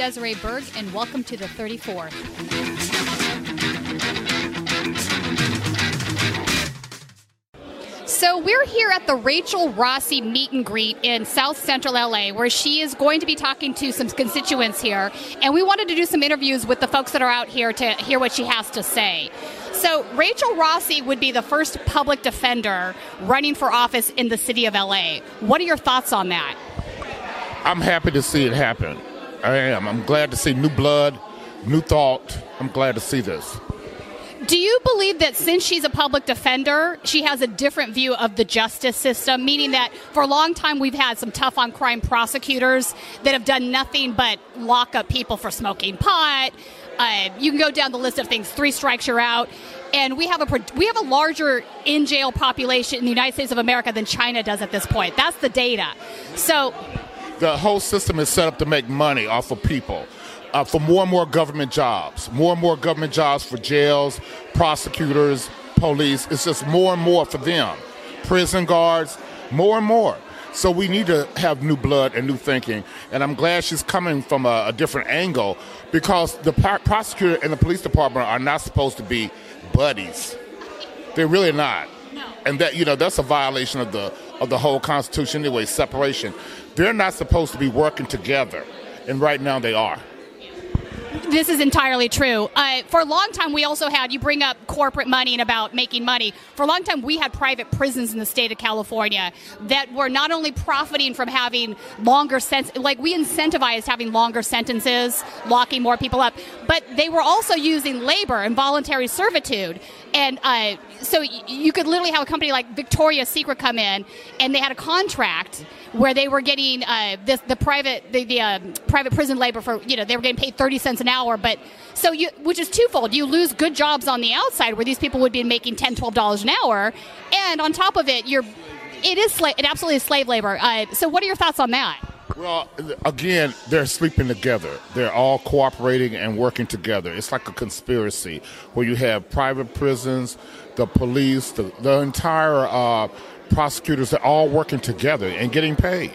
Desiree Berg, and welcome to the 34th. So, we're here at the Rachel Rossi meet and greet in South Central LA, where she is going to be talking to some constituents here. And we wanted to do some interviews with the folks that are out here to hear what she has to say. So, Rachel Rossi would be the first public defender running for office in the city of LA. What are your thoughts on that? I'm happy to see it happen. I am. I'm glad to see new blood, new thought. I'm glad to see this. Do you believe that since she's a public defender, she has a different view of the justice system? Meaning that for a long time we've had some tough on crime prosecutors that have done nothing but lock up people for smoking pot. Uh, you can go down the list of things. Three strikes, you're out. And we have a we have a larger in jail population in the United States of America than China does at this point. That's the data. So the whole system is set up to make money off of people. Uh, for more and more government jobs, more and more government jobs for jails, prosecutors, police. It's just more and more for them. Prison guards, more and more. So we need to have new blood and new thinking. And I'm glad she's coming from a, a different angle because the prosecutor and the police department are not supposed to be buddies. They're really not. No. And that you know that's a violation of the of the whole Constitution anyway. Separation. They're not supposed to be working together, and right now they are. This is entirely true. Uh, for a long time, we also had, you bring up corporate money and about making money. For a long time, we had private prisons in the state of California that were not only profiting from having longer sentences, like we incentivized having longer sentences, locking more people up, but they were also using labor and voluntary servitude. And uh, so you could literally have a company like Victoria's Secret come in and they had a contract where they were getting uh, the private the, the uh, private prison labor for you know they were getting paid 30 cents an hour but so you which is twofold you lose good jobs on the outside where these people would be making 10 12 dollars an hour and on top of it you're it is sla- it absolutely is slave labor uh, so what are your thoughts on that well, again, they're sleeping together. They're all cooperating and working together. It's like a conspiracy where you have private prisons, the police, the, the entire uh, prosecutors are all working together and getting paid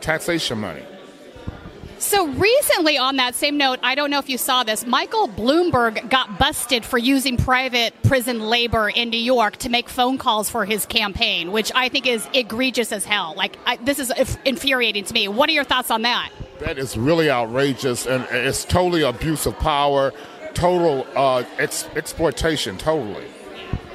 taxation money. So recently, on that same note, I don't know if you saw this, Michael Bloomberg got busted for using private prison labor in New York to make phone calls for his campaign, which I think is egregious as hell. Like, I, this is infuriating to me. What are your thoughts on that? That is really outrageous, and it's totally abuse of power, total uh, ex- exploitation, totally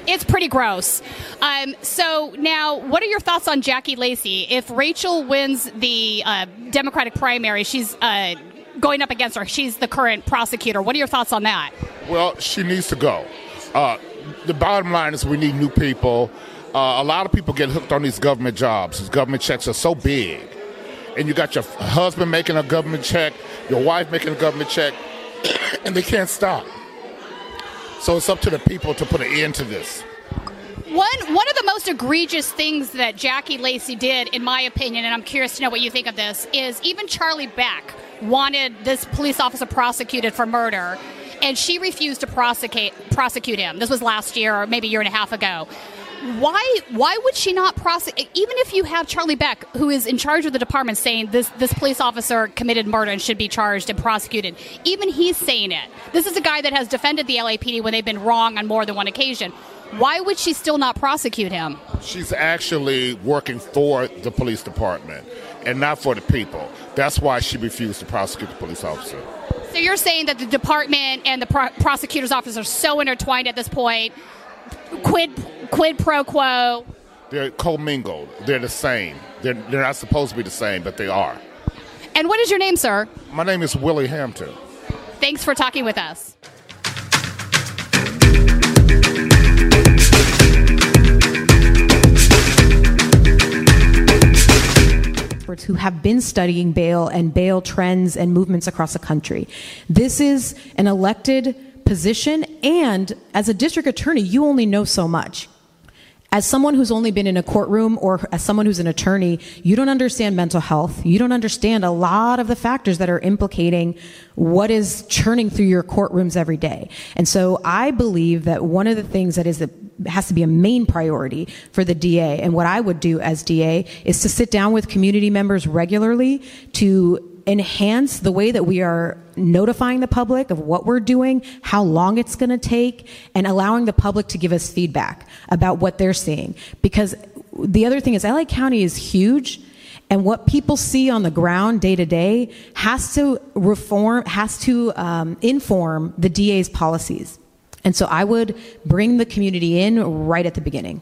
it's pretty gross. Um, so now, what are your thoughts on Jackie Lacey? If Rachel wins the uh, Democratic primary, she's uh, going up against her. She's the current prosecutor. What are your thoughts on that? Well, she needs to go. Uh, the bottom line is we need new people. Uh, a lot of people get hooked on these government jobs. These government checks are so big. And you got your husband making a government check, your wife making a government check, and they can't stop. So it's up to the people to put an end to this. One one of the most egregious things that Jackie Lacey did, in my opinion, and I'm curious to know what you think of this, is even Charlie Beck wanted this police officer prosecuted for murder, and she refused to prosecute prosecute him. This was last year, or maybe a year and a half ago. Why why would she not prosecute? Even if you have Charlie Beck, who is in charge of the department, saying this this police officer committed murder and should be charged and prosecuted, even he's saying it. This is a guy that has defended the LAPD when they've been wrong on more than one occasion. Why would she still not prosecute him? She's actually working for the police department and not for the people. That's why she refused to prosecute the police officer. So you're saying that the department and the pro- prosecutor's office are so intertwined at this point, quid quid pro quo. They're commingled. They're the same. They're, they're not supposed to be the same, but they are. And what is your name, sir? My name is Willie Hampton. Thanks for talking with us. experts who have been studying bail and bail trends and movements across the country. This is an elected position, and as a district attorney, you only know so much. As someone who's only been in a courtroom or as someone who's an attorney, you don't understand mental health. You don't understand a lot of the factors that are implicating what is churning through your courtrooms every day. And so I believe that one of the things that is that has to be a main priority for the DA and what I would do as DA is to sit down with community members regularly to enhance the way that we are notifying the public of what we're doing, how long it's going to take, and allowing the public to give us feedback about what they're seeing. Because the other thing is, LA County is huge. And what people see on the ground day to day has to reform, has to um, inform the DA's policies. And so I would bring the community in right at the beginning.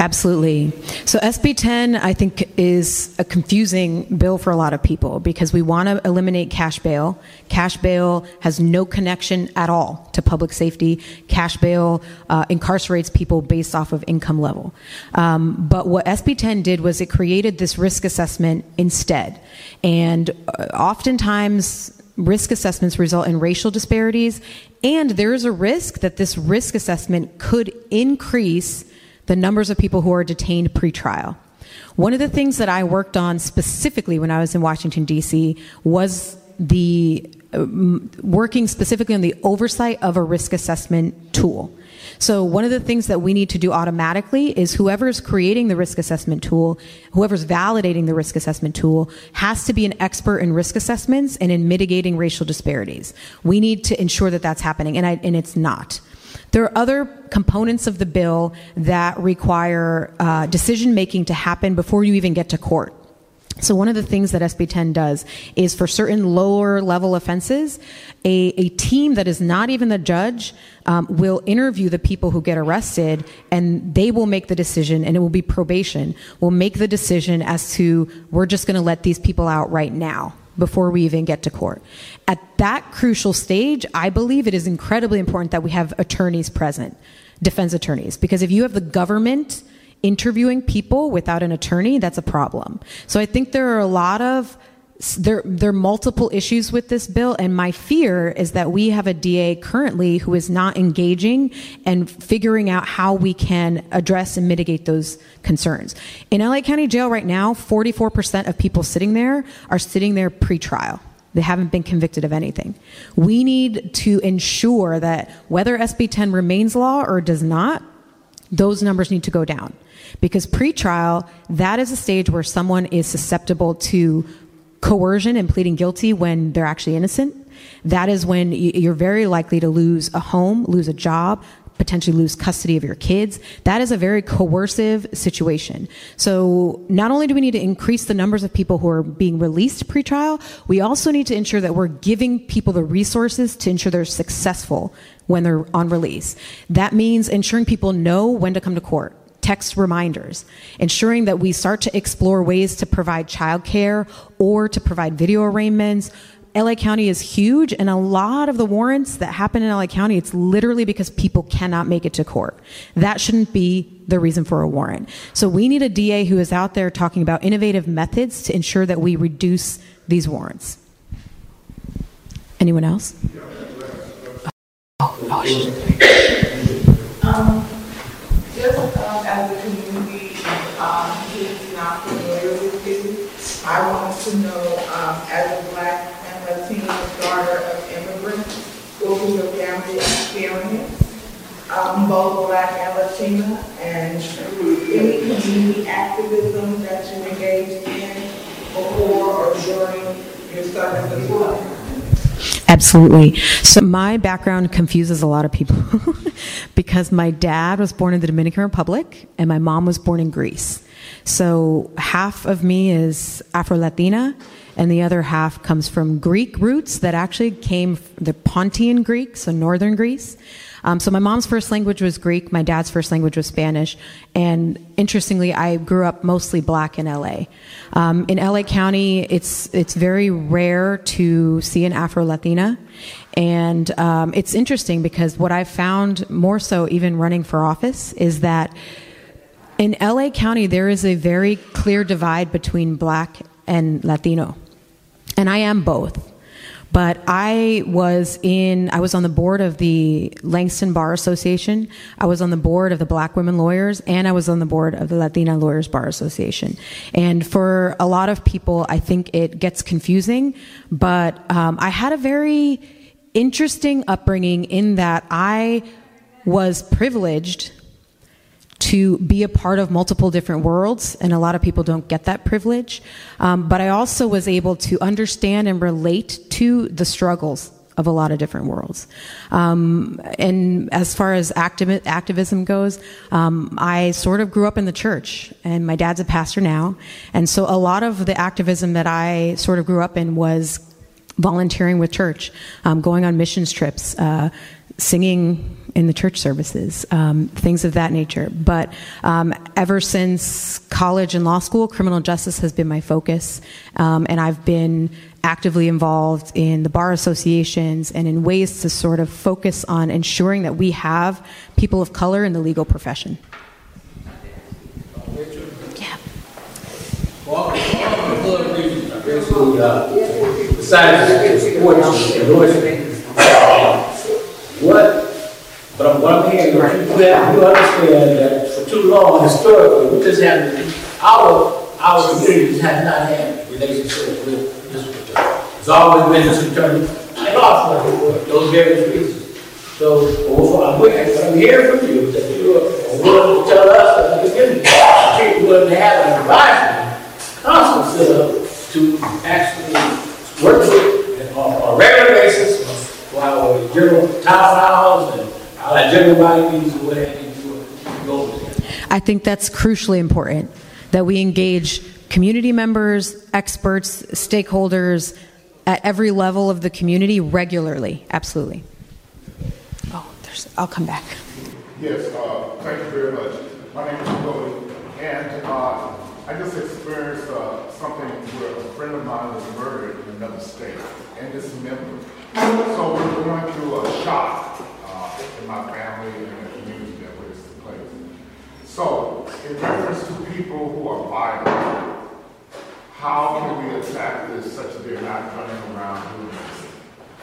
Absolutely. So SB 10, I think, is a confusing bill for a lot of people because we want to eliminate cash bail. Cash bail has no connection at all to public safety. Cash bail uh, incarcerates people based off of income level. Um, but what SB 10 did was it created this risk assessment instead. And uh, oftentimes, risk assessments result in racial disparities, and there is a risk that this risk assessment could increase the numbers of people who are detained pretrial. One of the things that I worked on specifically when I was in Washington, D.C., was the uh, working specifically on the oversight of a risk assessment tool. So one of the things that we need to do automatically is whoever's creating the risk assessment tool, whoever's validating the risk assessment tool, has to be an expert in risk assessments and in mitigating racial disparities. We need to ensure that that's happening, and, I, and it's not. There are other components of the bill that require uh, decision making to happen before you even get to court. So one of the things that SB 10 does is for certain lower level offenses, a, a team that is not even the judge um, will interview the people who get arrested and they will make the decision and it will be probation will make the decision as to we're just going to let these people out right now before we even get to court. At that crucial stage, I believe it is incredibly important that we have attorneys present, defense attorneys, because if you have the government interviewing people without an attorney, that's a problem. So I think there are a lot of there, there are multiple issues with this bill, and my fear is that we have a DA currently who is not engaging and figuring out how we can address and mitigate those concerns. In LA County Jail right now, 44% of people sitting there are sitting there pre-trial. They haven't been convicted of anything. We need to ensure that whether SB 10 remains law or does not, those numbers need to go down. Because pre-trial, that is a stage where someone is susceptible to coercion and pleading guilty when they're actually innocent. That is when you're very likely to lose a home, lose a job, potentially lose custody of your kids. That is a very coercive situation. So not only do we need to increase the numbers of people who are being released pretrial, we also need to ensure that we're giving people the resources to ensure they're successful when they're on release. That means ensuring people know when to come to court text reminders, ensuring that we start to explore ways to provide childcare or to provide video arraignments. LA County is huge, and a lot of the warrants that happen in LA County, it's literally because people cannot make it to court. That shouldn't be the reason for a warrant. So we need a DA who is out there talking about innovative methods to ensure that we reduce these warrants. Anyone else? Oh, oh, um, um, as a community, um, kids not familiar with you, I want to know, um, as a black and Latino daughter of immigrants, what was your family experience, um, both black and Latina, and any community activism that you engaged in before or during your service as well? Absolutely. So my background confuses a lot of people because my dad was born in the Dominican Republic and my mom was born in Greece. So half of me is Afro Latina and the other half comes from Greek roots that actually came the Pontian Greek, so northern Greece. Um, so my mom's first language was Greek, my dad's first language was Spanish, and interestingly, I grew up mostly black in LA. Um, in LA County, it's it's very rare to see an Afro Latina, and um, it's interesting because what I found more so, even running for office, is that in LA County there is a very clear divide between black and Latino, and I am both. But I was in, I was on the board of the Langston Bar Association. I was on the board of the Black Women Lawyers, and I was on the board of the Latina Lawyers Bar Association. And for a lot of people, I think it gets confusing, but um, I had a very interesting upbringing in that I was privileged to be a part of multiple different worlds, and a lot of people don't get that privilege. Um, but I also was able to understand and relate to the struggles of a lot of different worlds. Um, and as far as activ- activism goes, um, I sort of grew up in the church, and my dad's a pastor now. And so a lot of the activism that I sort of grew up in was volunteering with church, um, going on missions trips, uh, singing in the church services, um, things of that nature. But um, ever since college and law school, criminal justice has been my focus, um, and I've been actively involved in the bar associations and in ways to sort of focus on ensuring that we have people of color in the legal profession. Yeah. Besides what but what I'm hearing, you, have, you understand that for too long, historically, we just haven't, our, our communities have not had relationships with district attorney. It's always been district attorney and law firm those various reasons. So, what I'm, what I'm hearing from you is that you are willing to tell us that the community, you're willing to have an advisory council set up to actually work with on a regular basis while general town halls and I think that's crucially important that we engage community members, experts, stakeholders at every level of the community regularly. Absolutely. Oh, there's, I'll come back. Yes, uh, thank you very much. My name is Cody, and uh, I just experienced uh, something where a friend of mine was murdered in another state and dismembered. So we're going through a shock in my family and the community that was place. So, in reference to people who are violent, how can we attack this such that they're not running around doing this?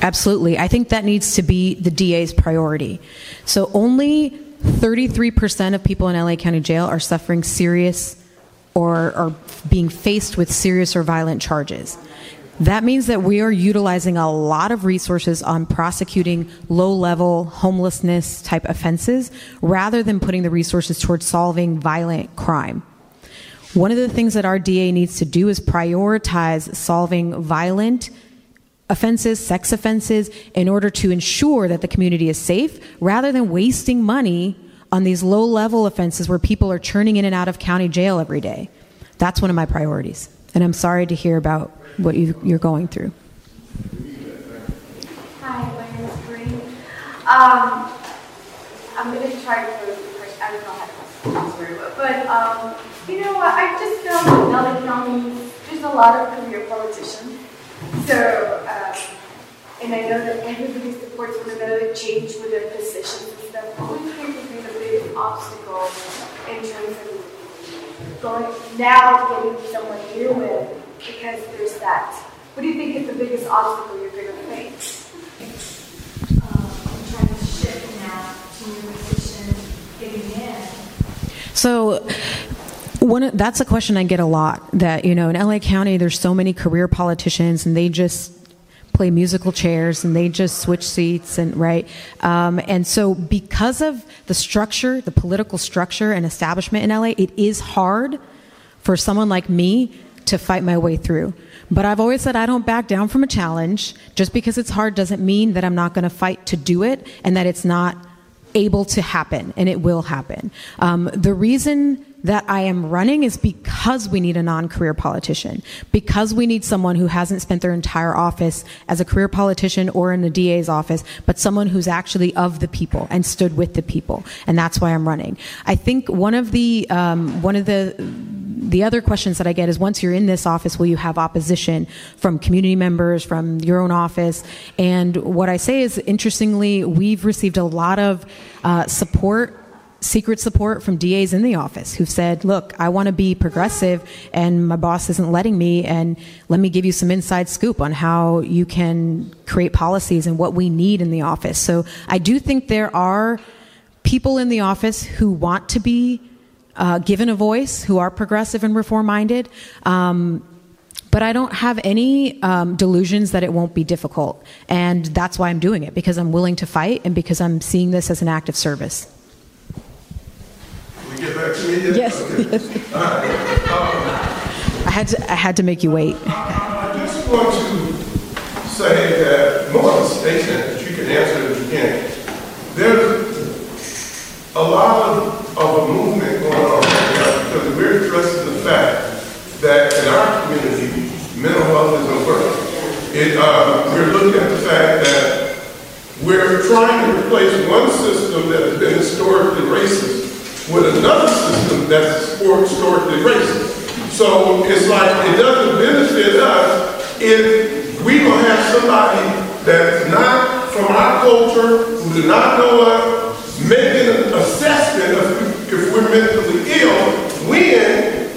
Absolutely. I think that needs to be the DA's priority. So, only 33% of people in LA County Jail are suffering serious or are being faced with serious or violent charges. That means that we are utilizing a lot of resources on prosecuting low level homelessness type offenses rather than putting the resources towards solving violent crime. One of the things that our DA needs to do is prioritize solving violent offenses, sex offenses, in order to ensure that the community is safe rather than wasting money on these low level offenses where people are churning in and out of county jail every day. That's one of my priorities. And I'm sorry to hear about what you, you're going through. Hi, my name is Green. Um, I'm going to try to. I don't know how to. But, um, you know what? I just feel LA County, there's a lot of career politicians. So, um, and I know that everybody supports one another, change with their positions and stuff. You think would be the biggest obstacle in terms of going now getting someone new in because there's that. What do you think is the biggest obstacle you're going to face? Um, I'm trying to shift now to your position getting in. So, one that's a question I get a lot. That you know, in LA County, there's so many career politicians, and they just play musical chairs and they just switch seats and right um, and so because of the structure the political structure and establishment in la it is hard for someone like me to fight my way through. But I've always said I don't back down from a challenge. Just because it's hard doesn't mean that I'm not going to fight to do it and that it's not able to happen, and it will happen. Um, the reason that I am running is because we need a non career politician, because we need someone who hasn't spent their entire office as a career politician or in the DA's office, but someone who's actually of the people and stood with the people. And that's why I'm running. I think one of the, um, one of the, the other questions that I get is once you're in this office, will you have opposition from community members, from your own office? And what I say is, interestingly, we've received a lot of uh, support secret support from DAs in the office who've said, look, I want to be progressive and my boss isn't letting me. And let me give you some inside scoop on how you can create policies and what we need in the office. So I do think there are people in the office who want to be uh, given a voice, who are progressive and reform minded. Um, but I don't have any um, delusions that it won't be difficult. And that's why I'm doing it, because I'm willing to fight and because I'm seeing this as an act of service get back to me? Yes. Okay. yes. I had to. I had to make you wait. I, I just want to say that more of a statement that you can answer as you can. There's a lot of, of a movement going on right now because we're addressing the fact that in our community, mental health isn't working. It, uh, we're looking at the fact that we're trying to replace one system that has been historically racist with another system that's historically racist. So it's like it doesn't benefit us if we don't have somebody that's not from our culture, who does not know us, making an assessment of if we're mentally ill, when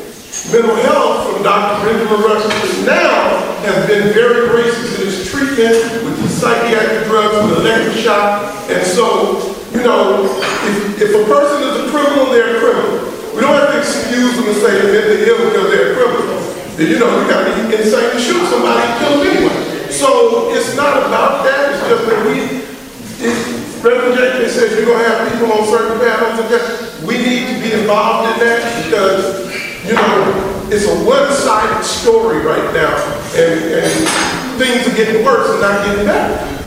mental health from Dr. Benjamin Rush now has been very racist in its treatment with the psychiatric drugs, with electric shock, and so you know, if, if a person is a criminal, they're a criminal. We don't have to excuse them and say they're ill because they're a criminal. You know, you got to be insane to shoot somebody and kill them anyway. So it's not about that. It's just that we, Reverend Jenkins says you're going to have people on certain panels and just, we need to be involved in that because, you know, it's a one-sided story right now and, and things are getting worse and not getting better.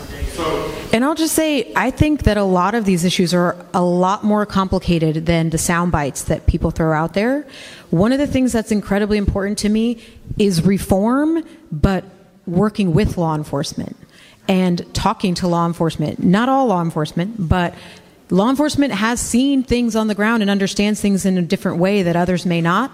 And I'll just say, I think that a lot of these issues are a lot more complicated than the sound bites that people throw out there. One of the things that's incredibly important to me is reform, but working with law enforcement and talking to law enforcement. Not all law enforcement, but law enforcement has seen things on the ground and understands things in a different way that others may not.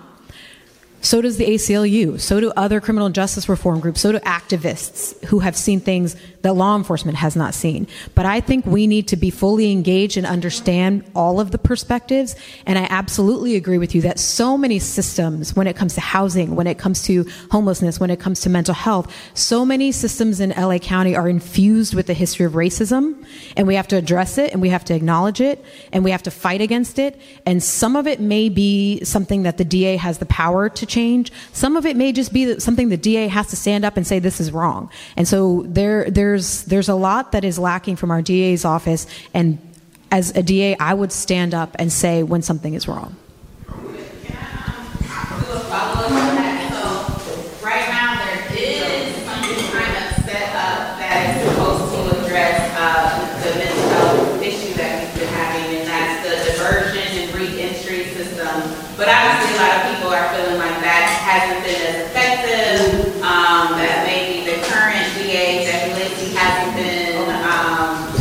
So does the ACLU. So do other criminal justice reform groups. So do activists who have seen things that law enforcement has not seen. But I think we need to be fully engaged and understand all of the perspectives. And I absolutely agree with you that so many systems, when it comes to housing, when it comes to homelessness, when it comes to mental health, so many systems in LA County are infused with the history of racism. And we have to address it and we have to acknowledge it and we have to fight against it. And some of it may be something that the DA has the power to change. Some of it may just be something the DA has to stand up and say this is wrong. And so there, there's there's a lot that is lacking from our DA's office. And as a DA, I would stand up and say when something is wrong. But obviously, a lot of people are feeling like that hasn't been as effective. Um, that maybe the current DA, Jackie Lacey, hasn't been um,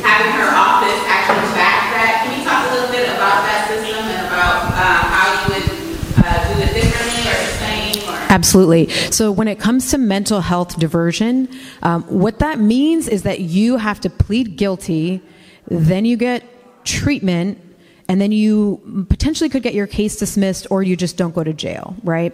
having her office actually back that. Can you talk a little bit about that system and about uh, how you would uh, do it differently or the same? Or? Absolutely. So, when it comes to mental health diversion, um, what that means is that you have to plead guilty, then you get treatment and then you potentially could get your case dismissed or you just don't go to jail, right?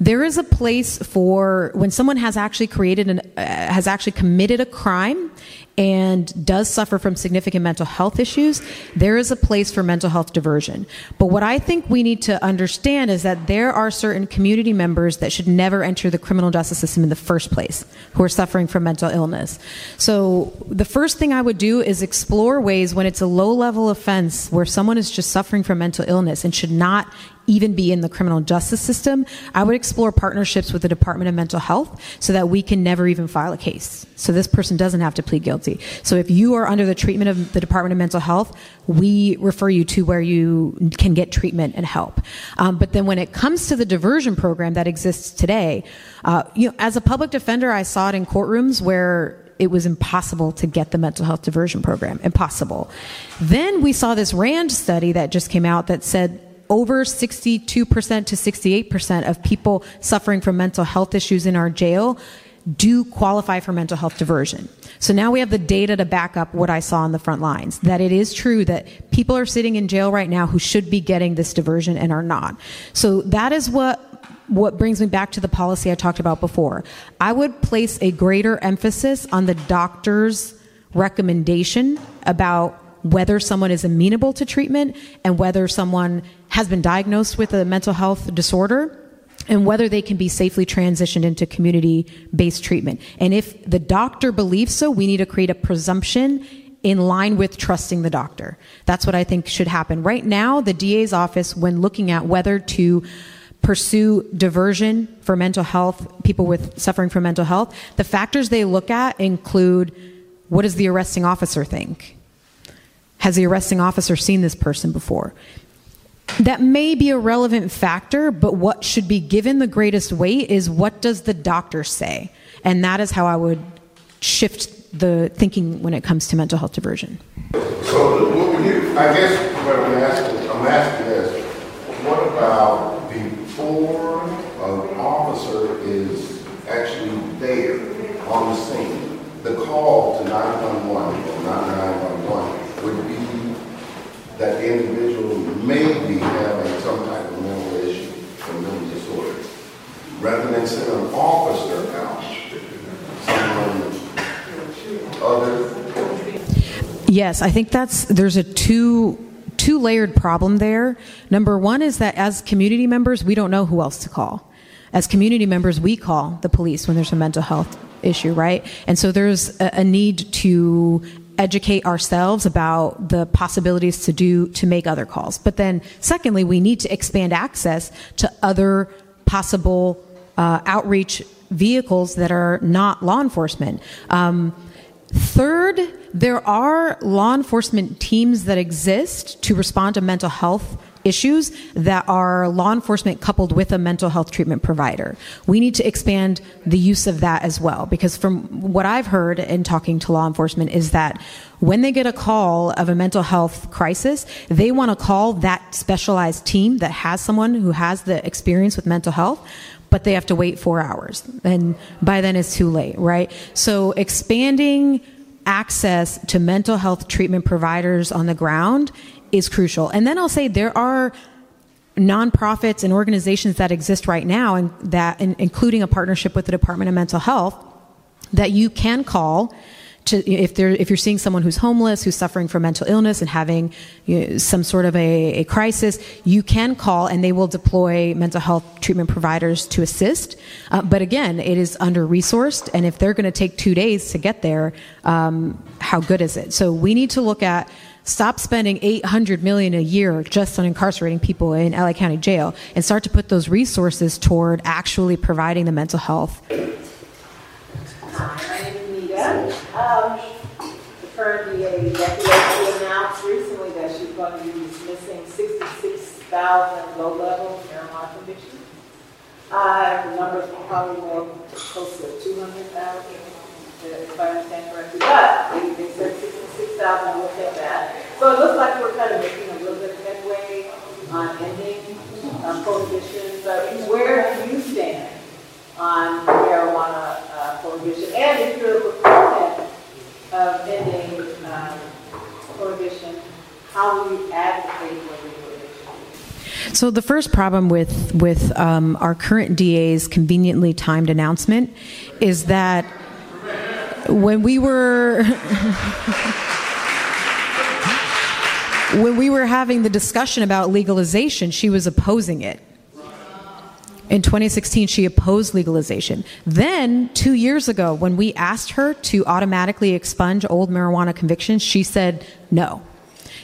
There is a place for when someone has actually created and uh, has actually committed a crime and does suffer from significant mental health issues, there is a place for mental health diversion. But what I think we need to understand is that there are certain community members that should never enter the criminal justice system in the first place who are suffering from mental illness. So the first thing I would do is explore ways when it's a low level offense where someone is just suffering from mental illness and should not even be in the criminal justice system, I would explore partnerships with the Department of Mental Health so that we can never even file a case. So this person doesn't have to plead guilty. So if you are under the treatment of the Department of Mental Health, we refer you to where you can get treatment and help. Um, but then when it comes to the diversion program that exists today, uh, you know, as a public defender, I saw it in courtrooms where it was impossible to get the mental health diversion program. Impossible. Then we saw this RAND study that just came out that said over 62% to 68% of people suffering from mental health issues in our jail do qualify for mental health diversion. So now we have the data to back up what I saw on the front lines that it is true that people are sitting in jail right now who should be getting this diversion and are not. So that is what what brings me back to the policy I talked about before. I would place a greater emphasis on the doctor's recommendation about whether someone is amenable to treatment and whether someone has been diagnosed with a mental health disorder and whether they can be safely transitioned into community based treatment. And if the doctor believes so, we need to create a presumption in line with trusting the doctor. That's what I think should happen. Right now, the DA's office, when looking at whether to pursue diversion for mental health, people with suffering from mental health, the factors they look at include what does the arresting officer think? Has the arresting officer seen this person before? That may be a relevant factor, but what should be given the greatest weight is what does the doctor say? And that is how I would shift the thinking when it comes to mental health diversion. So, what you, I guess what I'm asking, I'm asking is, what about before an officer is actually there on the scene? The call to 911 or not 911 would be that the individual may be having some type of mental issue or mental disorder. Than send an officer out, Yes, I think that's there's a two two layered problem there. Number one is that as community members, we don't know who else to call. As community members, we call the police when there's a mental health issue, right? And so there's a, a need to educate ourselves about the possibilities to do to make other calls. But then secondly, we need to expand access to other possible uh, outreach vehicles that are not law enforcement. Um, third, there are law enforcement teams that exist to respond to mental health issues that are law enforcement coupled with a mental health treatment provider. We need to expand the use of that as well because from what I've heard in talking to law enforcement is that when they get a call of a mental health crisis, they want to call that specialized team that has someone who has the experience with mental health but they have to wait four hours. And by then it's too late, right? So expanding access to mental health treatment providers on the ground is crucial. And then I'll say there are nonprofits and organizations that exist right now and that including a partnership with the Department of Mental Health that you can call to, if, if you're seeing someone who's homeless, who's suffering from mental illness and having you know, some sort of a, a, crisis, you can call and they will deploy mental health treatment providers to assist. Uh, but again, it is under resourced, and if they're going to take two days to get there, um, how good is it? So we need to look at stop spending 800 million a year just on incarcerating people in LA County Jail and start to put those resources toward actually providing the mental health. Um, the current DA executive announced recently that she's going to be dismissing 66,000 low-level marijuana convictions. Uh, the numbers will probably more close to 200,000, if I understand correctly. But they, they said 66,000, look at that. So it looks like we're kind of making a little bit of headway on ending um, prohibition. But where do you stand on marijuana uh, prohibition? And if you're proponent of ending um, prohibition, how will you advocate for legalization? So the first problem with with um, our current DA's conveniently timed announcement is that when we were when we were having the discussion about legalization, she was opposing it. In 2016, she opposed legalization. Then, two years ago, when we asked her to automatically expunge old marijuana convictions, she said no.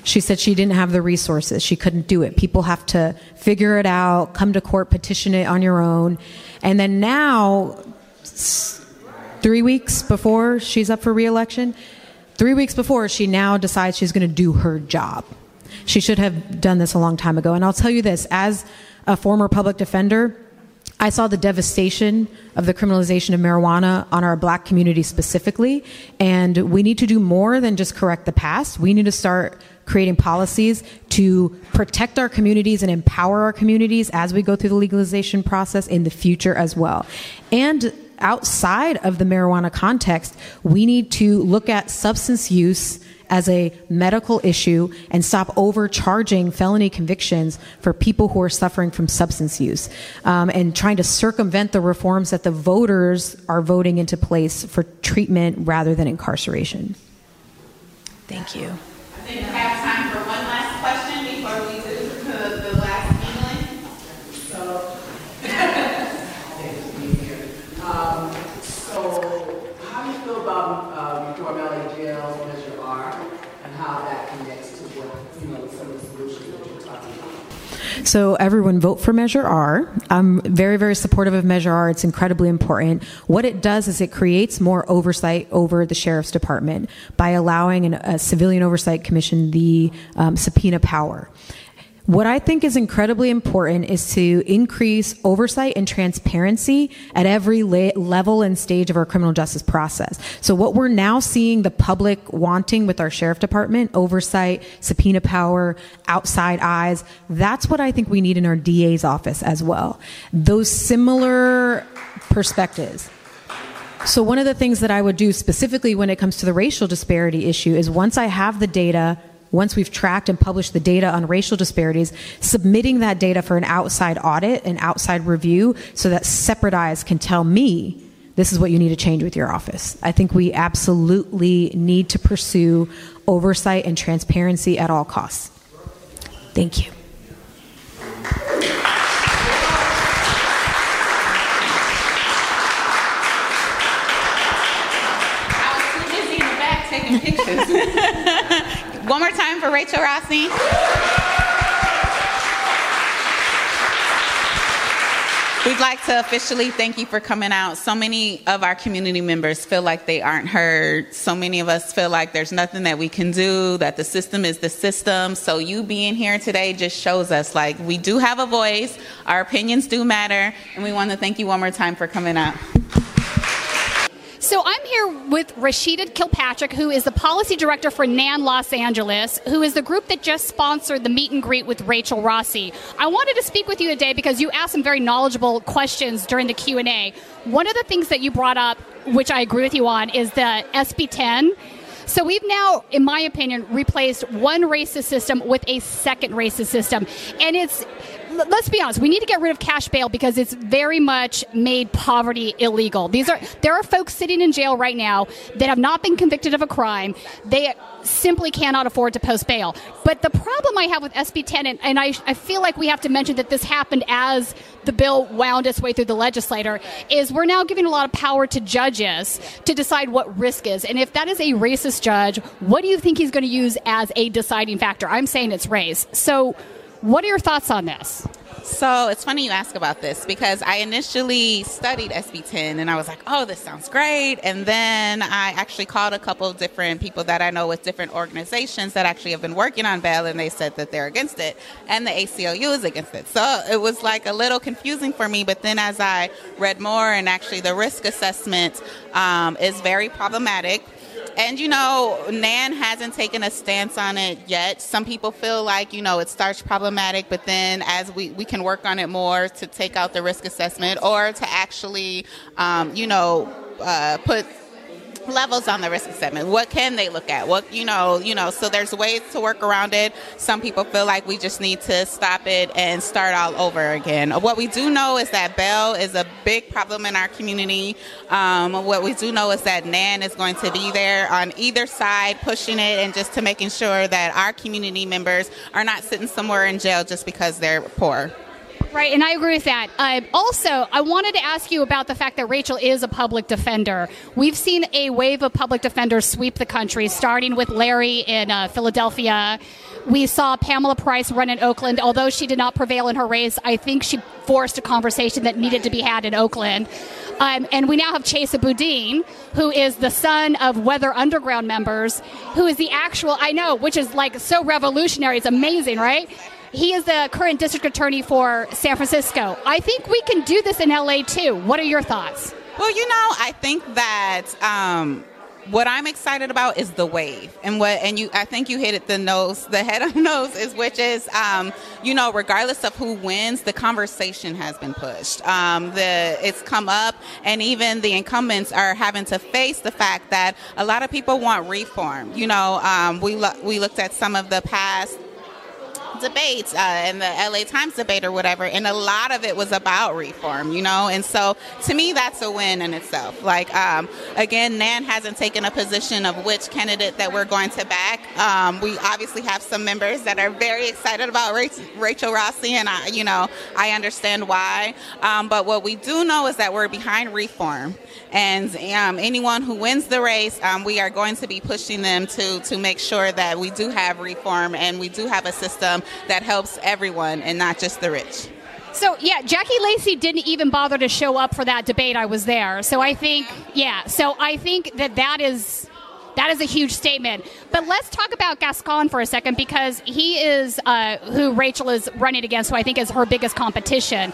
She said she didn't have the resources. She couldn't do it. People have to figure it out, come to court, petition it on your own. And then now, three weeks before she's up for reelection, three weeks before, she now decides she's going to do her job. She should have done this a long time ago. And I'll tell you this as a former public defender, I saw the devastation of the criminalization of marijuana on our black community specifically, and we need to do more than just correct the past. We need to start creating policies to protect our communities and empower our communities as we go through the legalization process in the future as well. And outside of the marijuana context, we need to look at substance use as a medical issue and stop overcharging felony convictions for people who are suffering from substance use um, and trying to circumvent the reforms that the voters are voting into place for treatment rather than incarceration. Thank you. I think we have time for one last question before we do the, the last England. So, um, so how do you feel about uh, Reform LA Jail Measure R and how that connects to what, you know, some of the solutions that you're talking about? So everyone vote for Measure R. I'm very, very supportive of Measure R. It's incredibly important. What it does is it creates more oversight over the sheriff's department by allowing an, a civilian oversight commission the um, subpoena power. What I think is incredibly important is to increase oversight and transparency at every la- level and stage of our criminal justice process. So what we're now seeing the public wanting with our sheriff department, oversight, subpoena power, outside eyes, that's what I think we need in our DA's office as well. Those similar perspectives. So one of the things that I would do specifically when it comes to the racial disparity issue is once I have the data once we've tracked and published the data on racial disparities, submitting that data for an outside audit, an outside review, so that separate eyes can tell me this is what you need to change with your office. I think we absolutely need to pursue oversight and transparency at all costs. Thank you. I was too busy in the back taking pictures. One more time for Rachel Rossi. We'd like to officially thank you for coming out. So many of our community members feel like they aren't heard. So many of us feel like there's nothing that we can do, that the system is the system. So you being here today just shows us like we do have a voice, our opinions do matter, and we want to thank you one more time for coming out. So I'm here with Rashida Kilpatrick, who is the policy director for NAN Los Angeles, who is the group that just sponsored the meet and greet with Rachel Rossi. I wanted to speak with you today because you asked some very knowledgeable questions during the Q&A. One of the things that you brought up, which I agree with you on, is the SB 10. So we've now, in my opinion, replaced one racist system with a second racist system. And it's let's be honest, we need to get rid of cash bail because it's very much made poverty illegal. These are there are folks sitting in jail right now that have not been convicted of a crime. They simply cannot afford to post bail. But the problem I have with SB 10, and, and I, I feel like we have to mention that this happened as the bill wound its way through the legislator, is we're now giving a lot of power to judges to decide what risk is. And if that is a racist judge, what do you think he's going to use as a deciding factor? I'm saying it's race. So what are your thoughts on this? So it's funny you ask about this because I initially studied SB 10 and I was like, oh, this sounds great. And then I actually called a couple of different people that I know with different organizations that actually have been working on bail and they said that they're against it. And the ACLU is against it. So it was like a little confusing for me. But then as I read more and actually the risk assessment um, is very problematic and you know, NAN hasn't taken a stance on it yet. Some people feel like, you know, it starts problematic, but then as we, we can work on it more to take out the risk assessment or to actually, um, you know, uh, put levels on the risk assessment. What can they look at? What you know, you know. So there's ways to work around it. Some people feel like we just need to stop it and start all over again. What we do know is that bail is a big problem in our community. Um, what we do know is that NAN is going to be there on either side, pushing it and just to making sure that our community members are not sitting somewhere in jail just because they're poor. Right, and I agree with that. Uh, also, I wanted to ask you about the fact that Rachel is a public defender. We've seen a wave of public defenders sweep the country, starting with Larry in uh, Philadelphia. We saw Pamela Price run in Oakland. Although she did not prevail in her race, I think she forced a conversation that needed to be had in Oakland. Um, and we now have Chesa Boudin, who is the son of Weather Underground members, who is the actual, I know, which is like so revolutionary. It's amazing, right? He is the current district attorney for San Francisco. I think we can do this in LA too. What are your thoughts? Well, you know, I think that um, what I'm excited about is the wave, and what and you I think you hit it the nose, the head on the nose is which is um, you know regardless of who wins, the conversation has been pushed. Um, the it's come up, and even the incumbents are having to face the fact that a lot of people want reform. You know, um, we lo- we looked at some of the past debates uh, and the LA Times debate or whatever, and a lot of it was about reform, you know. And so, to me, that's a win in itself. Like, um, again, NAN hasn't taken a position of which candidate that we're going to back. Um, we obviously have some members that are very excited about Rachel Rossi, and I, you know, I understand why. Um, but what we do know is that we're behind reform, and um, anyone who wins the race, um, we are going to be pushing them to to make sure that we do have reform and we do have a system that helps everyone and not just the rich. So yeah, Jackie Lacey didn't even bother to show up for that debate. I was there, so I think yeah. So I think that that is that is a huge statement. But let's talk about Gascon for a second because he is uh, who Rachel is running against, who I think is her biggest competition.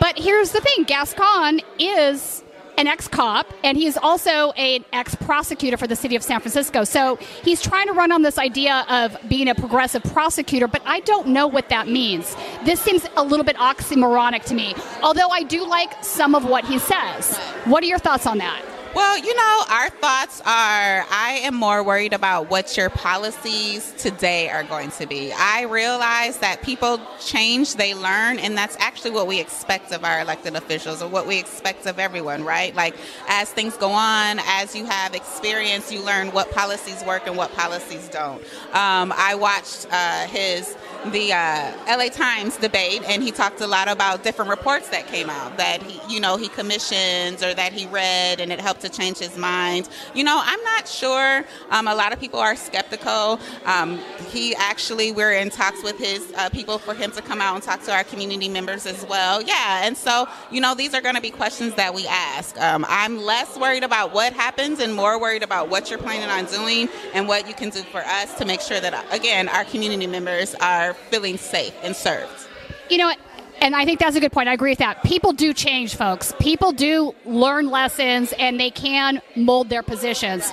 But here's the thing: Gascon is an ex cop, and he's also an ex prosecutor for the city of San Francisco. So he's trying to run on this idea of being a progressive prosecutor, but I don't know what that means. This seems a little bit oxymoronic to me, although I do like some of what he says. What are your thoughts on that? Well, you know, our thoughts are I am more worried about what your policies today are going to be. I realize that people change, they learn, and that's actually what we expect of our elected officials or what we expect of everyone, right? Like, as things go on, as you have experience, you learn what policies work and what policies don't. Um, I watched uh, his the uh, LA Times debate, and he talked a lot about different reports that came out that he, you know, he commissioned or that he read, and it helped to change his mind. You know, I'm not sure. Um, a lot of people are skeptical. Um, he actually, we're in talks with his uh, people for him to come out and talk to our community members as well. Yeah, and so you know, these are going to be questions that we ask. Um, I'm less worried about what happens and more worried about what you're planning on doing and what you can do for us to make sure that, again, our community members are feeling safe and served. You know what? And I think that's a good point. I agree with that. People do change, folks. People do learn lessons and they can mold their positions.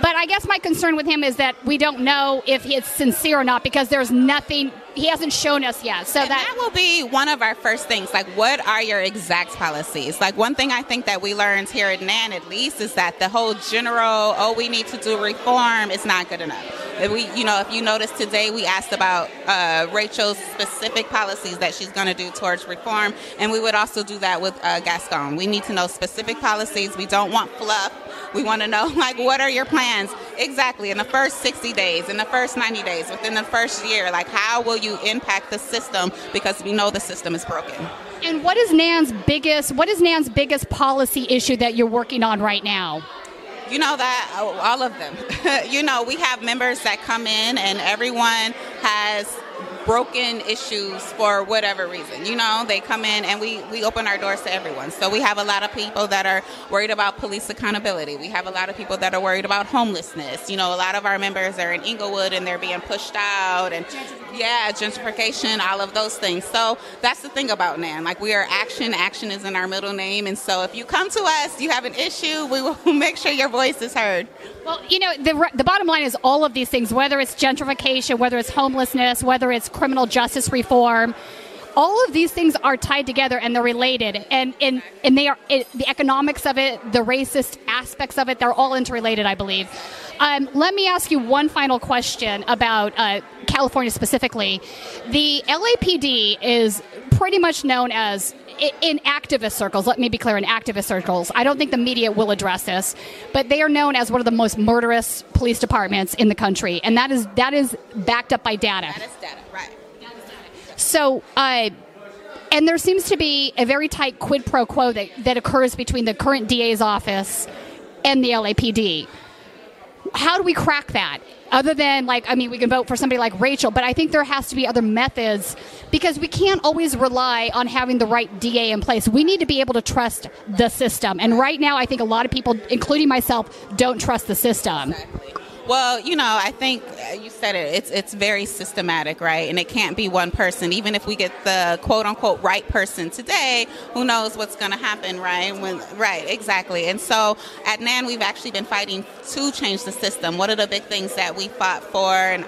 But I guess my concern with him is that we don't know if he's sincere or not because there's nothing he hasn't shown us yet. So that, that will be one of our first things. Like, what are your exact policies? Like, one thing I think that we learned here at NAN, at least, is that the whole general, oh, we need to do reform, is not good enough. We, you know, if you notice today, we asked about uh, Rachel's specific policies that she's going to do towards reform, and we would also do that with uh, Gascon. We need to know specific policies. We don't want fluff. We want to know, like, what are your plans exactly in the first 60 days, in the first 90 days, within the first year? Like, how will you impact the system because we know the system is broken? And what is NAN's biggest, what is NAN's biggest policy issue that you're working on right now? You know that oh, all of them. you know, we have members that come in and everyone has broken issues for whatever reason. You know, they come in and we, we open our doors to everyone. So we have a lot of people that are worried about police accountability. We have a lot of people that are worried about homelessness. You know, a lot of our members are in Inglewood and they're being pushed out and yeah, gentrification, all of those things. So that's the thing about NAN. Like we are action. Action is in our middle name. And so if you come to us, you have an issue, we will make sure your voice is heard. Well, you know, the, the bottom line is all of these things, whether it's gentrification, whether it's homelessness, whether it's criminal justice reform, all of these things are tied together and they're related. And and, and they are it, the economics of it the racist aspects of it they're all interrelated i believe. Um, let me ask you one final question about uh, california specifically. The lapd is pretty much known as in activist circles, let me be clear, in activist circles, I don't think the media will address this, but they are known as one of the most murderous police departments in the country, and that is that is backed up by data. That is data? So, uh, and there seems to be a very tight quid pro quo that, that occurs between the current DA's office and the LAPD. How do we crack that? Other than, like, I mean, we can vote for somebody like Rachel, but I think there has to be other methods because we can't always rely on having the right DA in place. We need to be able to trust the system. And right now, I think a lot of people, including myself, don't trust the system. Exactly. Well, you know, I think uh, you said it. It's it's very systematic, right? And it can't be one person. Even if we get the quote unquote right person today, who knows what's going to happen, right? When right, exactly. And so at NAN, we've actually been fighting to change the system. One of the big things that we fought for, and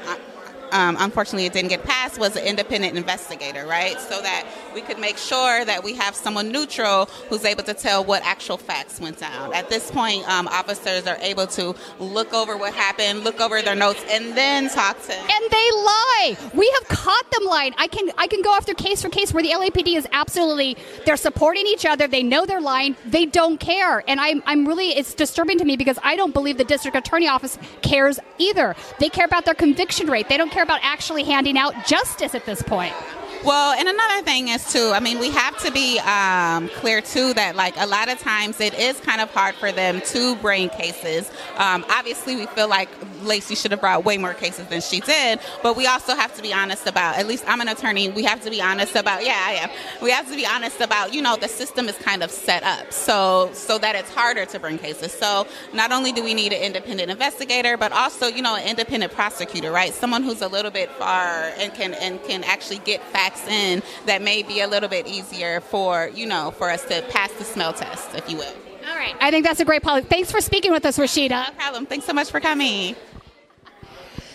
um, unfortunately it didn't get passed, was an independent investigator, right? So that we could make sure that we have someone neutral who's able to tell what actual facts went down. At this point, um, officers are able to look over what happened, look over their notes, and then talk to. And they lie. We have caught them lying. I can I can go after case for case where the LAPD is absolutely they're supporting each other. They know they're lying. They don't care. And I'm I'm really it's disturbing to me because I don't believe the district attorney office cares either. They care about their conviction rate. They don't care about actually handing out justice at this point. Well, and another thing is too. I mean, we have to be um, clear too that like a lot of times it is kind of hard for them to bring cases. Um, obviously, we feel like Lacey should have brought way more cases than she did, but we also have to be honest about. At least I'm an attorney. We have to be honest about. Yeah, I am. We have to be honest about. You know, the system is kind of set up so so that it's harder to bring cases. So not only do we need an independent investigator, but also you know an independent prosecutor, right? Someone who's a little bit far and can and can actually get facts facts in that may be a little bit easier for, you know, for us to pass the smell test, if you will. All right. I think that's a great policy. Thanks for speaking with us, Rashida. No problem. Thanks so much for coming.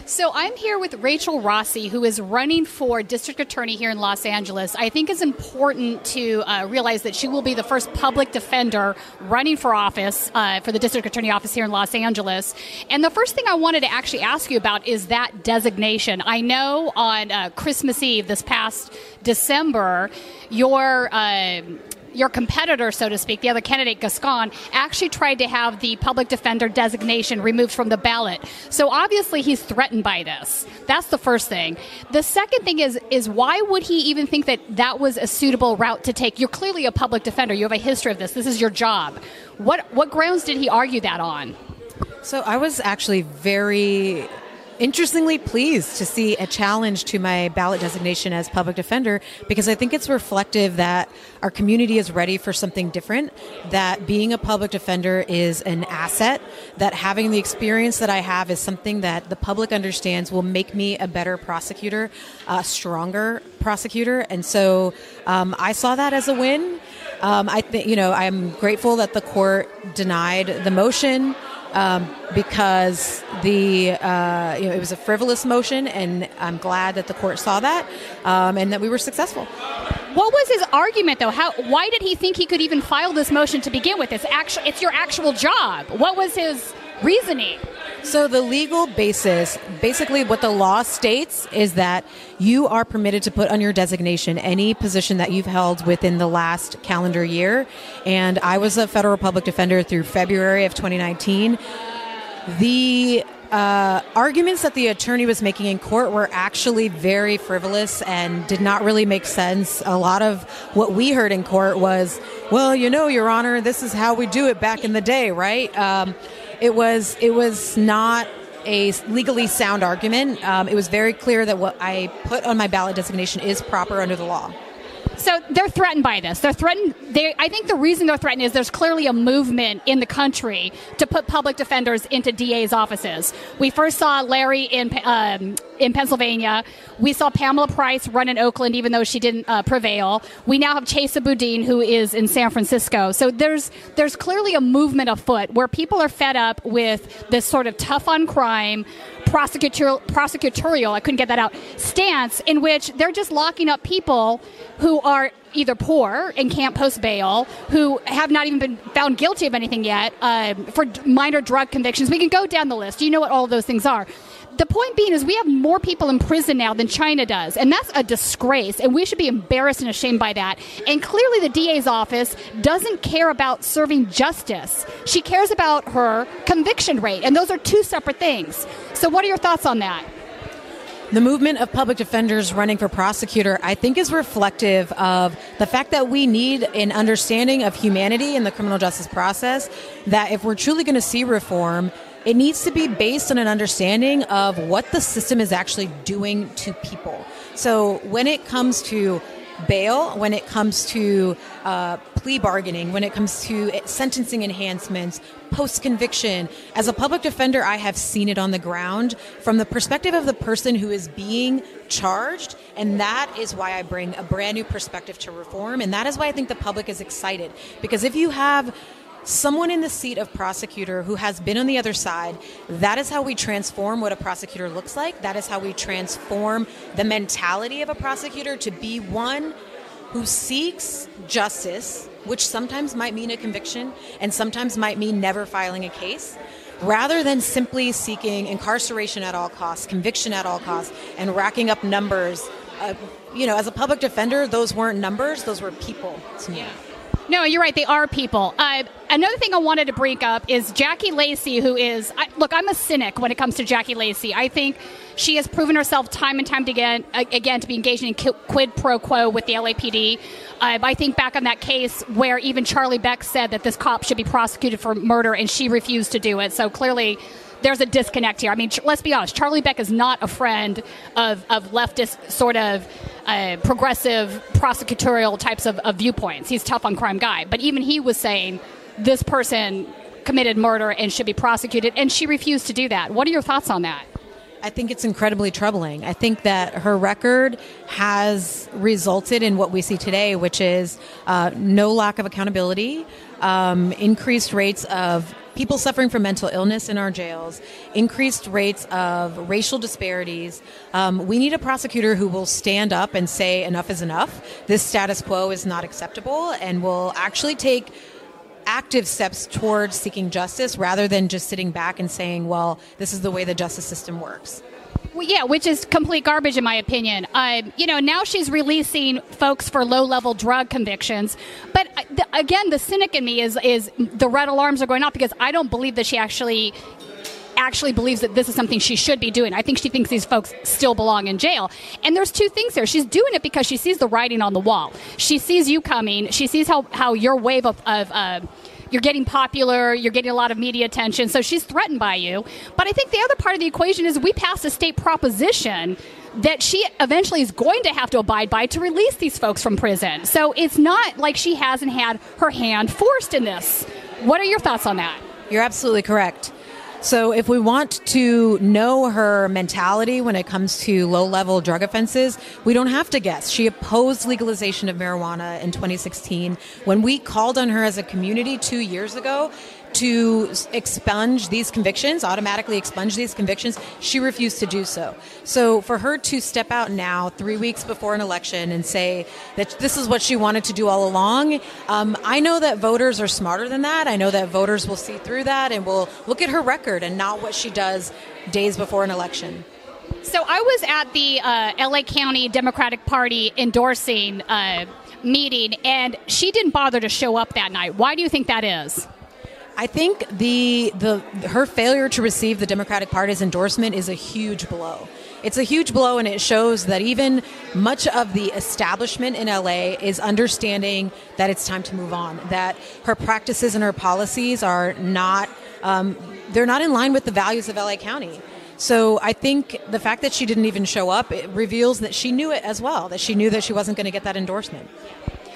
So I'm here with Rachel Rossi, who is running for district attorney here in Los Angeles. I think it's important to uh, realize that she will be the first public defender running for office uh, for the district attorney office here in Los Angeles. And the first thing I wanted to actually ask you about is that designation. I know on uh, Christmas Eve this past December, your uh, your competitor, so to speak, the other candidate, Gascon, actually tried to have the public defender designation removed from the ballot. So obviously he's threatened by this. That's the first thing. The second thing is is why would he even think that that was a suitable route to take? You're clearly a public defender. You have a history of this. This is your job. What what grounds did he argue that on? So I was actually very interestingly pleased to see a challenge to my ballot designation as public defender because I think it's reflective that our community is ready for something different, that being a public defender is an asset, that having the experience that I have is something that the public understands will make me a better prosecutor, a stronger prosecutor. And so um, I saw that as a win. Um, I think, you know, I'm grateful that the court denied the motion um, because the uh, you know it was a frivolous motion, and I'm glad that the court saw that um, and that we were successful. What was his argument, though? How? Why did he think he could even file this motion to begin with? It's actually it's your actual job. What was his reasoning? So the legal basis, basically what the law states is that you are permitted to put on your designation any position that you've held within the last calendar year. And I was a federal public defender through February of 2019. The uh, arguments that the attorney was making in court were actually very frivolous and did not really make sense. A lot of what we heard in court was, well, you know, Your Honor, this is how we do it back in the day, right? Um, it was it was not a legally sound argument. Um, it was very clear that what I put on my ballot designation is proper under the law. So they're threatened by this. They're threatened. They, I think the reason they're threatened is there's clearly a movement in the country to put public defenders into DA's offices. We first saw Larry in um, in Pennsylvania. We saw Pamela Price run in Oakland, even though she didn't uh, prevail. We now have Chesa Boudin, who is in San Francisco. So there's there's clearly a movement afoot where people are fed up with this sort of tough on crime prosecutorial, prosecutorial, I couldn't get that out, stance in which they're just locking up people who are either poor and can't post bail, who have not even been found guilty of anything yet um, for minor drug convictions. We can go down the list. You know what all those things are the point being is we have more people in prison now than China does, and that's a disgrace, and we should be embarrassed and ashamed by that. And clearly, the DA's office doesn't care about serving justice. She cares about her conviction rate, and those are two separate things. So, what are your thoughts on that? The movement of public defenders running for prosecutor, I think, is reflective of the fact that we need an understanding of humanity in the criminal justice process. That if we're truly going to see reform, it needs to be based on an understanding of what the system is actually doing to people. So when it comes to bail, when it comes to uh, plea bargaining, when it comes to sentencing enhancements, post conviction. As a public defender, I have seen it on the ground from the perspective of the person who is being charged, and that is why I bring a brand new perspective to reform, and that is why I think the public is excited. Because if you have someone in the seat of prosecutor who has been on the other side, that is how we transform what a prosecutor looks like. That is how we transform the mentality of a prosecutor to be one who seeks justice, which sometimes might mean a conviction and sometimes might mean never filing a case. Rather than simply seeking incarceration at all costs, conviction at all costs, and racking up numbers, uh, you know, as a public defender, those weren't numbers; those were people. to Yeah. No, you're right. They are people. Uh, another thing I wanted to bring up is Jackie Lacey, who is I, look. I'm a cynic when it comes to Jackie Lacey. I think she has proven herself time and time again, again to be engaging in quid pro quo with the LAPD. Uh, I think back on that case where even Charlie Beck said that this cop should be prosecuted for murder, and she refused to do it. So clearly, there's a disconnect here. I mean, let's be honest. Charlie Beck is not a friend of, of leftist sort of uh, progressive prosecutorial types of, of viewpoints. He's tough on crime guy, but even he was saying this person committed murder and should be prosecuted, and she refused to do that. What are your thoughts on that? I think it's incredibly troubling. I think that her record has resulted in what we see today, which is uh, no lack of accountability, um, increased rates of people suffering from mental illness in our jails, increased rates of racial disparities. Um, we need a prosecutor who will stand up and say enough is enough. This status quo is not acceptable, and will actually take active steps towards seeking justice rather than just sitting back and saying, well, this is the way the justice system works. Yeah, which is complete garbage in my opinion. Uh, you know, now she's releasing folks for low-level drug convictions, but uh, again, the cynic in me is is the red alarms are going off because I don't believe that she actually actually believes that this is something she should be doing. I think she thinks these folks still belong in jail. And there's two things there. She's doing it because she sees the writing on the wall. She sees you coming. She sees how, how your wave of, of uh, you're getting popular, you're getting a lot of media attention, so she's threatened by you. But I think the other part of the equation is we passed a state proposition that she eventually is going to have to abide by to release these folks from prison. So it's not like she hasn't had her hand forced in this. What are your thoughts on that? You're absolutely correct. So, if we want to know her mentality when it comes to low level drug offenses, we don't have to guess. She opposed legalization of marijuana in 2016. When we called on her as a community two years ago, to expunge these convictions, automatically expunge these convictions, she refused to do so. So for her to step out now, three weeks before an election, and say that this is what she wanted to do all along, um, I know that voters are smarter than that. I know that voters will see through that and will look at her record and not what she does days before an election. So I was at the uh, LA County Democratic Party endorsing uh, meeting, and she didn't bother to show up that night. Why do you think that is? I think the the her failure to receive the Democratic Party's endorsement is a huge blow. It's a huge blow, and it shows that even much of the establishment in LA is understanding that it's time to move on. That her practices and her policies are not um, they're not in line with the values of LA County. So I think the fact that she didn't even show up it reveals that she knew it as well. That she knew that she wasn't going to get that endorsement.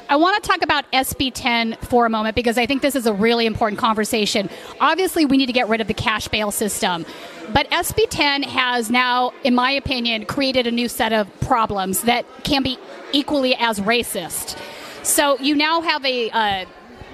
I want to talk about SB 10 for a moment because I think this is a really important conversation. Obviously, we need to get rid of the cash bail system. But SB 10 has now, in my opinion, created a new set of problems that can be equally as racist. So you now have a uh,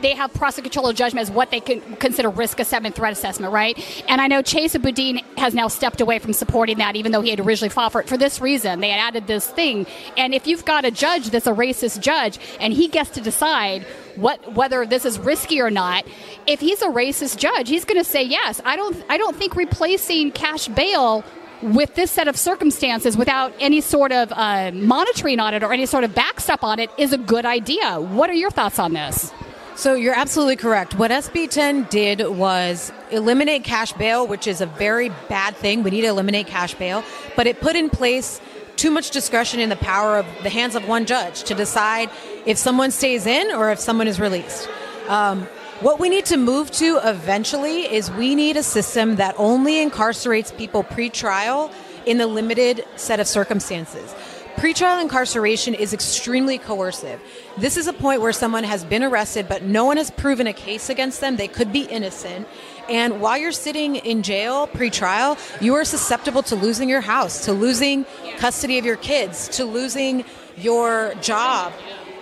they have prosecutorial judgment as what they can consider risk assessment, threat assessment, right? And I know Chesa Boudin has now stepped away from supporting that, even though he had originally fought for it for this reason. They had added this thing. And if you've got a judge that's a racist judge and he gets to decide what whether this is risky or not, if he's a racist judge, he's going to say yes. I don't I don't think replacing cash bail with this set of circumstances without any sort of uh, monitoring on it or any sort of backstop on it is a good idea. What are your thoughts on this? So you're absolutely correct. What SB 10 did was eliminate cash bail, which is a very bad thing. We need to eliminate cash bail, but it put in place too much discretion in the power of the hands of one judge to decide if someone stays in or if someone is released. Um, what we need to move to eventually is we need a system that only incarcerates people pre-trial in the limited set of circumstances pretrial incarceration is extremely coercive. This is a point where someone has been arrested, but no one has proven a case against them. They could be innocent. And while you're sitting in jail pre-trial, you are susceptible to losing your house, to losing custody of your kids, to losing your job.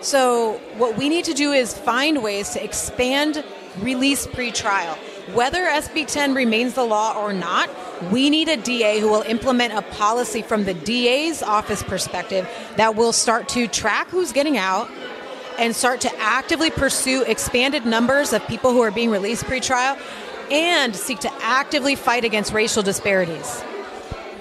So what we need to do is find ways to expand release pre-trial. Whether SB 10 remains the law or not, we need a DA who will implement a policy from the DA's office perspective that will start to track who's getting out and start to actively pursue expanded numbers of people who are being released pre-trial and seek to actively fight against racial disparities.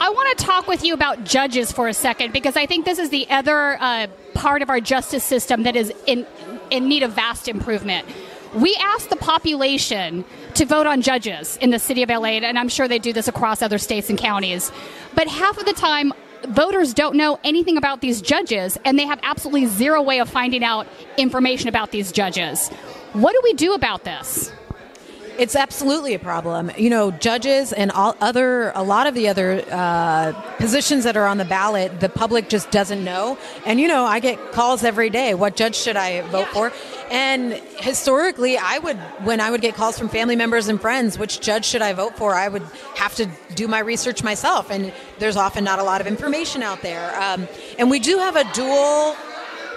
I want to talk with you about judges for a second because I think this is the other uh, part of our justice system that is in in need of vast improvement. We asked the population to vote on judges in the city of LA, and I'm sure they do this across other states and counties. But half of the time, voters don't know anything about these judges, and they have absolutely zero way of finding out information about these judges. What do we do about this? It's absolutely a problem. You know, judges and all other, a lot of the other uh, positions that are on the ballot, the public just doesn't know. And you know, I get calls every day. What judge should I vote for? And historically, I would, when I would get calls from family members and friends, which judge should I vote for? I would have to do my research myself, and there's often not a lot of information out there. Um, and we do have a dual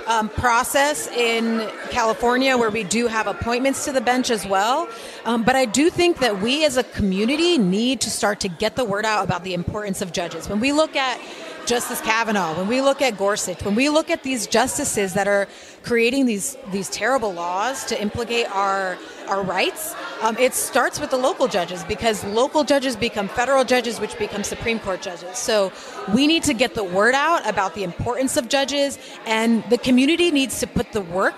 um, process in California where we do have appointments to the bench as well. Um, but I do think that we as a community need to start to get the word out about the importance of judges. When we look at Justice Kavanaugh, when we look at Gorsuch, when we look at these justices that are creating these these terrible laws to implicate our our rights, um, it starts with the local judges because local judges become federal judges, which become Supreme Court judges. So we need to get the word out about the importance of judges, and the community needs to put the work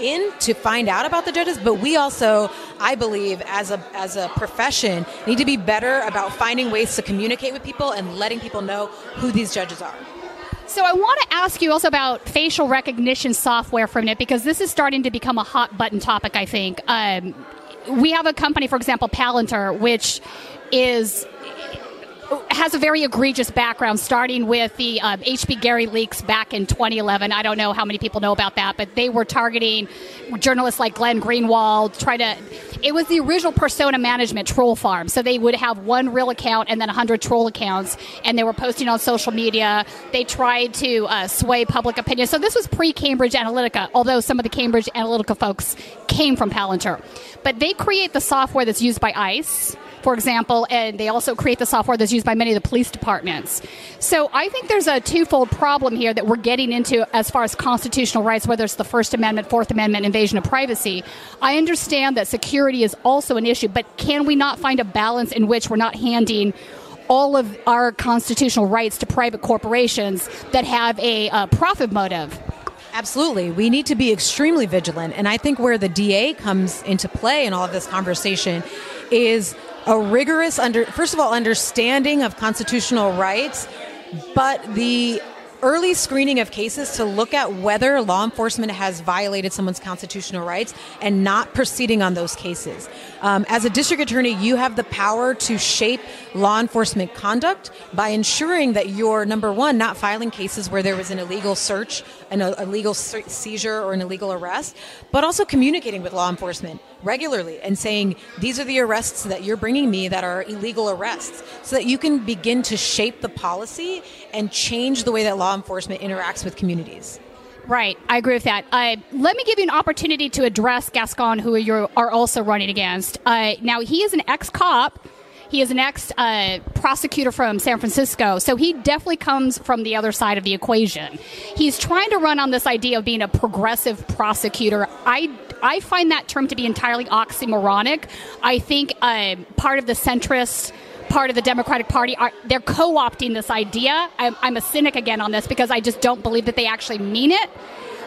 in to find out about the judges but we also i believe as a as a profession need to be better about finding ways to communicate with people and letting people know who these judges are so I want to ask you also about facial recognition software from it because this is starting to become a hot button topic. I think um, we have a company, for example, Palantir, which is has a very egregious background, starting with the uh, HBGary leaks back in 2011. I don't know how many people know about that, but they were targeting journalists like Glenn Greenwald. trying to. It was the original persona management troll farm. So they would have one real account and then 100 troll accounts, and they were posting on social media. They tried to uh, sway public opinion. So this was pre Cambridge Analytica, although some of the Cambridge Analytica folks came from Palantir. But they create the software that's used by ICE for example, and they also create the software that's used by many of the police departments. So I think there's a twofold problem here that we're getting into as far as constitutional rights, whether it's the First Amendment, Fourth Amendment, invasion of privacy. I understand that security is also an issue, but can we not find a balance in which we're not handing all of our constitutional rights to private corporations that have a uh, profit motive? Absolutely. We need to be extremely vigilant. And I think where the DA comes into play in all of this conversation is a rigorous under first of all understanding of constitutional rights, but the early screening of cases to look at whether law enforcement has violated someone's constitutional rights and not proceeding on those cases. Um, as a district attorney, you have the power to shape law enforcement conduct by ensuring that you're, number one, not filing cases where there was an illegal search, and an illegal seizure, or an illegal arrest, but also communicating with law enforcement regularly and saying, these are the arrests that you're bringing me that are illegal arrests, so that you can begin to shape the policy and change the way that law enforcement interacts with communities. Right, I agree with that. Uh, let me give you an opportunity to address Gascon, who you are also running against. Uh, now, he is an ex cop. He is an ex uh, prosecutor from San Francisco, so he definitely comes from the other side of the equation. He's trying to run on this idea of being a progressive prosecutor. I I find that term to be entirely oxymoronic. I think uh, part of the centrist part of the Democratic Party are they're co-opting this idea. I'm, I'm a cynic again on this because I just don't believe that they actually mean it.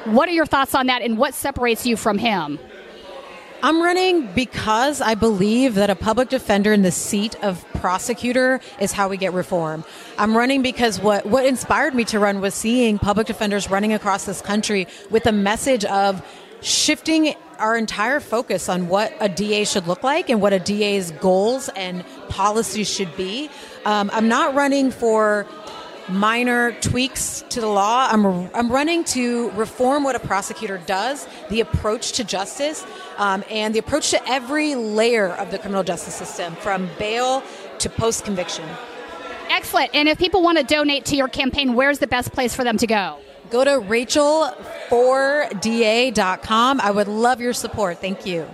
What are your thoughts on that, and what separates you from him? I'm running because I believe that a public defender in the seat of prosecutor is how we get reform. I'm running because what, what inspired me to run was seeing public defenders running across this country with a message of shifting our entire focus on what a DA should look like and what a DA's goals and policies should be. Um, I'm not running for minor tweaks to the law. I'm, I'm running to reform what a prosecutor does, the approach to justice, um, and the approach to every layer of the criminal justice system, from bail to post conviction. Excellent. And if people want to donate to your campaign, where's the best place for them to go? Go to rachel4da.com. I would love your support. Thank you.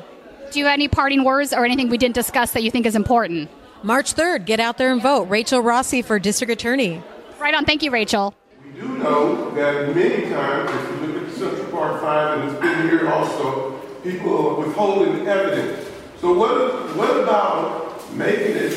Do you have any parting words or anything we didn't discuss that you think is important? March 3rd, get out there and vote. Rachel Rossi for District Attorney. Right on. Thank you, Rachel. We do know that many times, if you look at the Central Park Five, and it's been here also, people are withholding evidence. So what, what about making it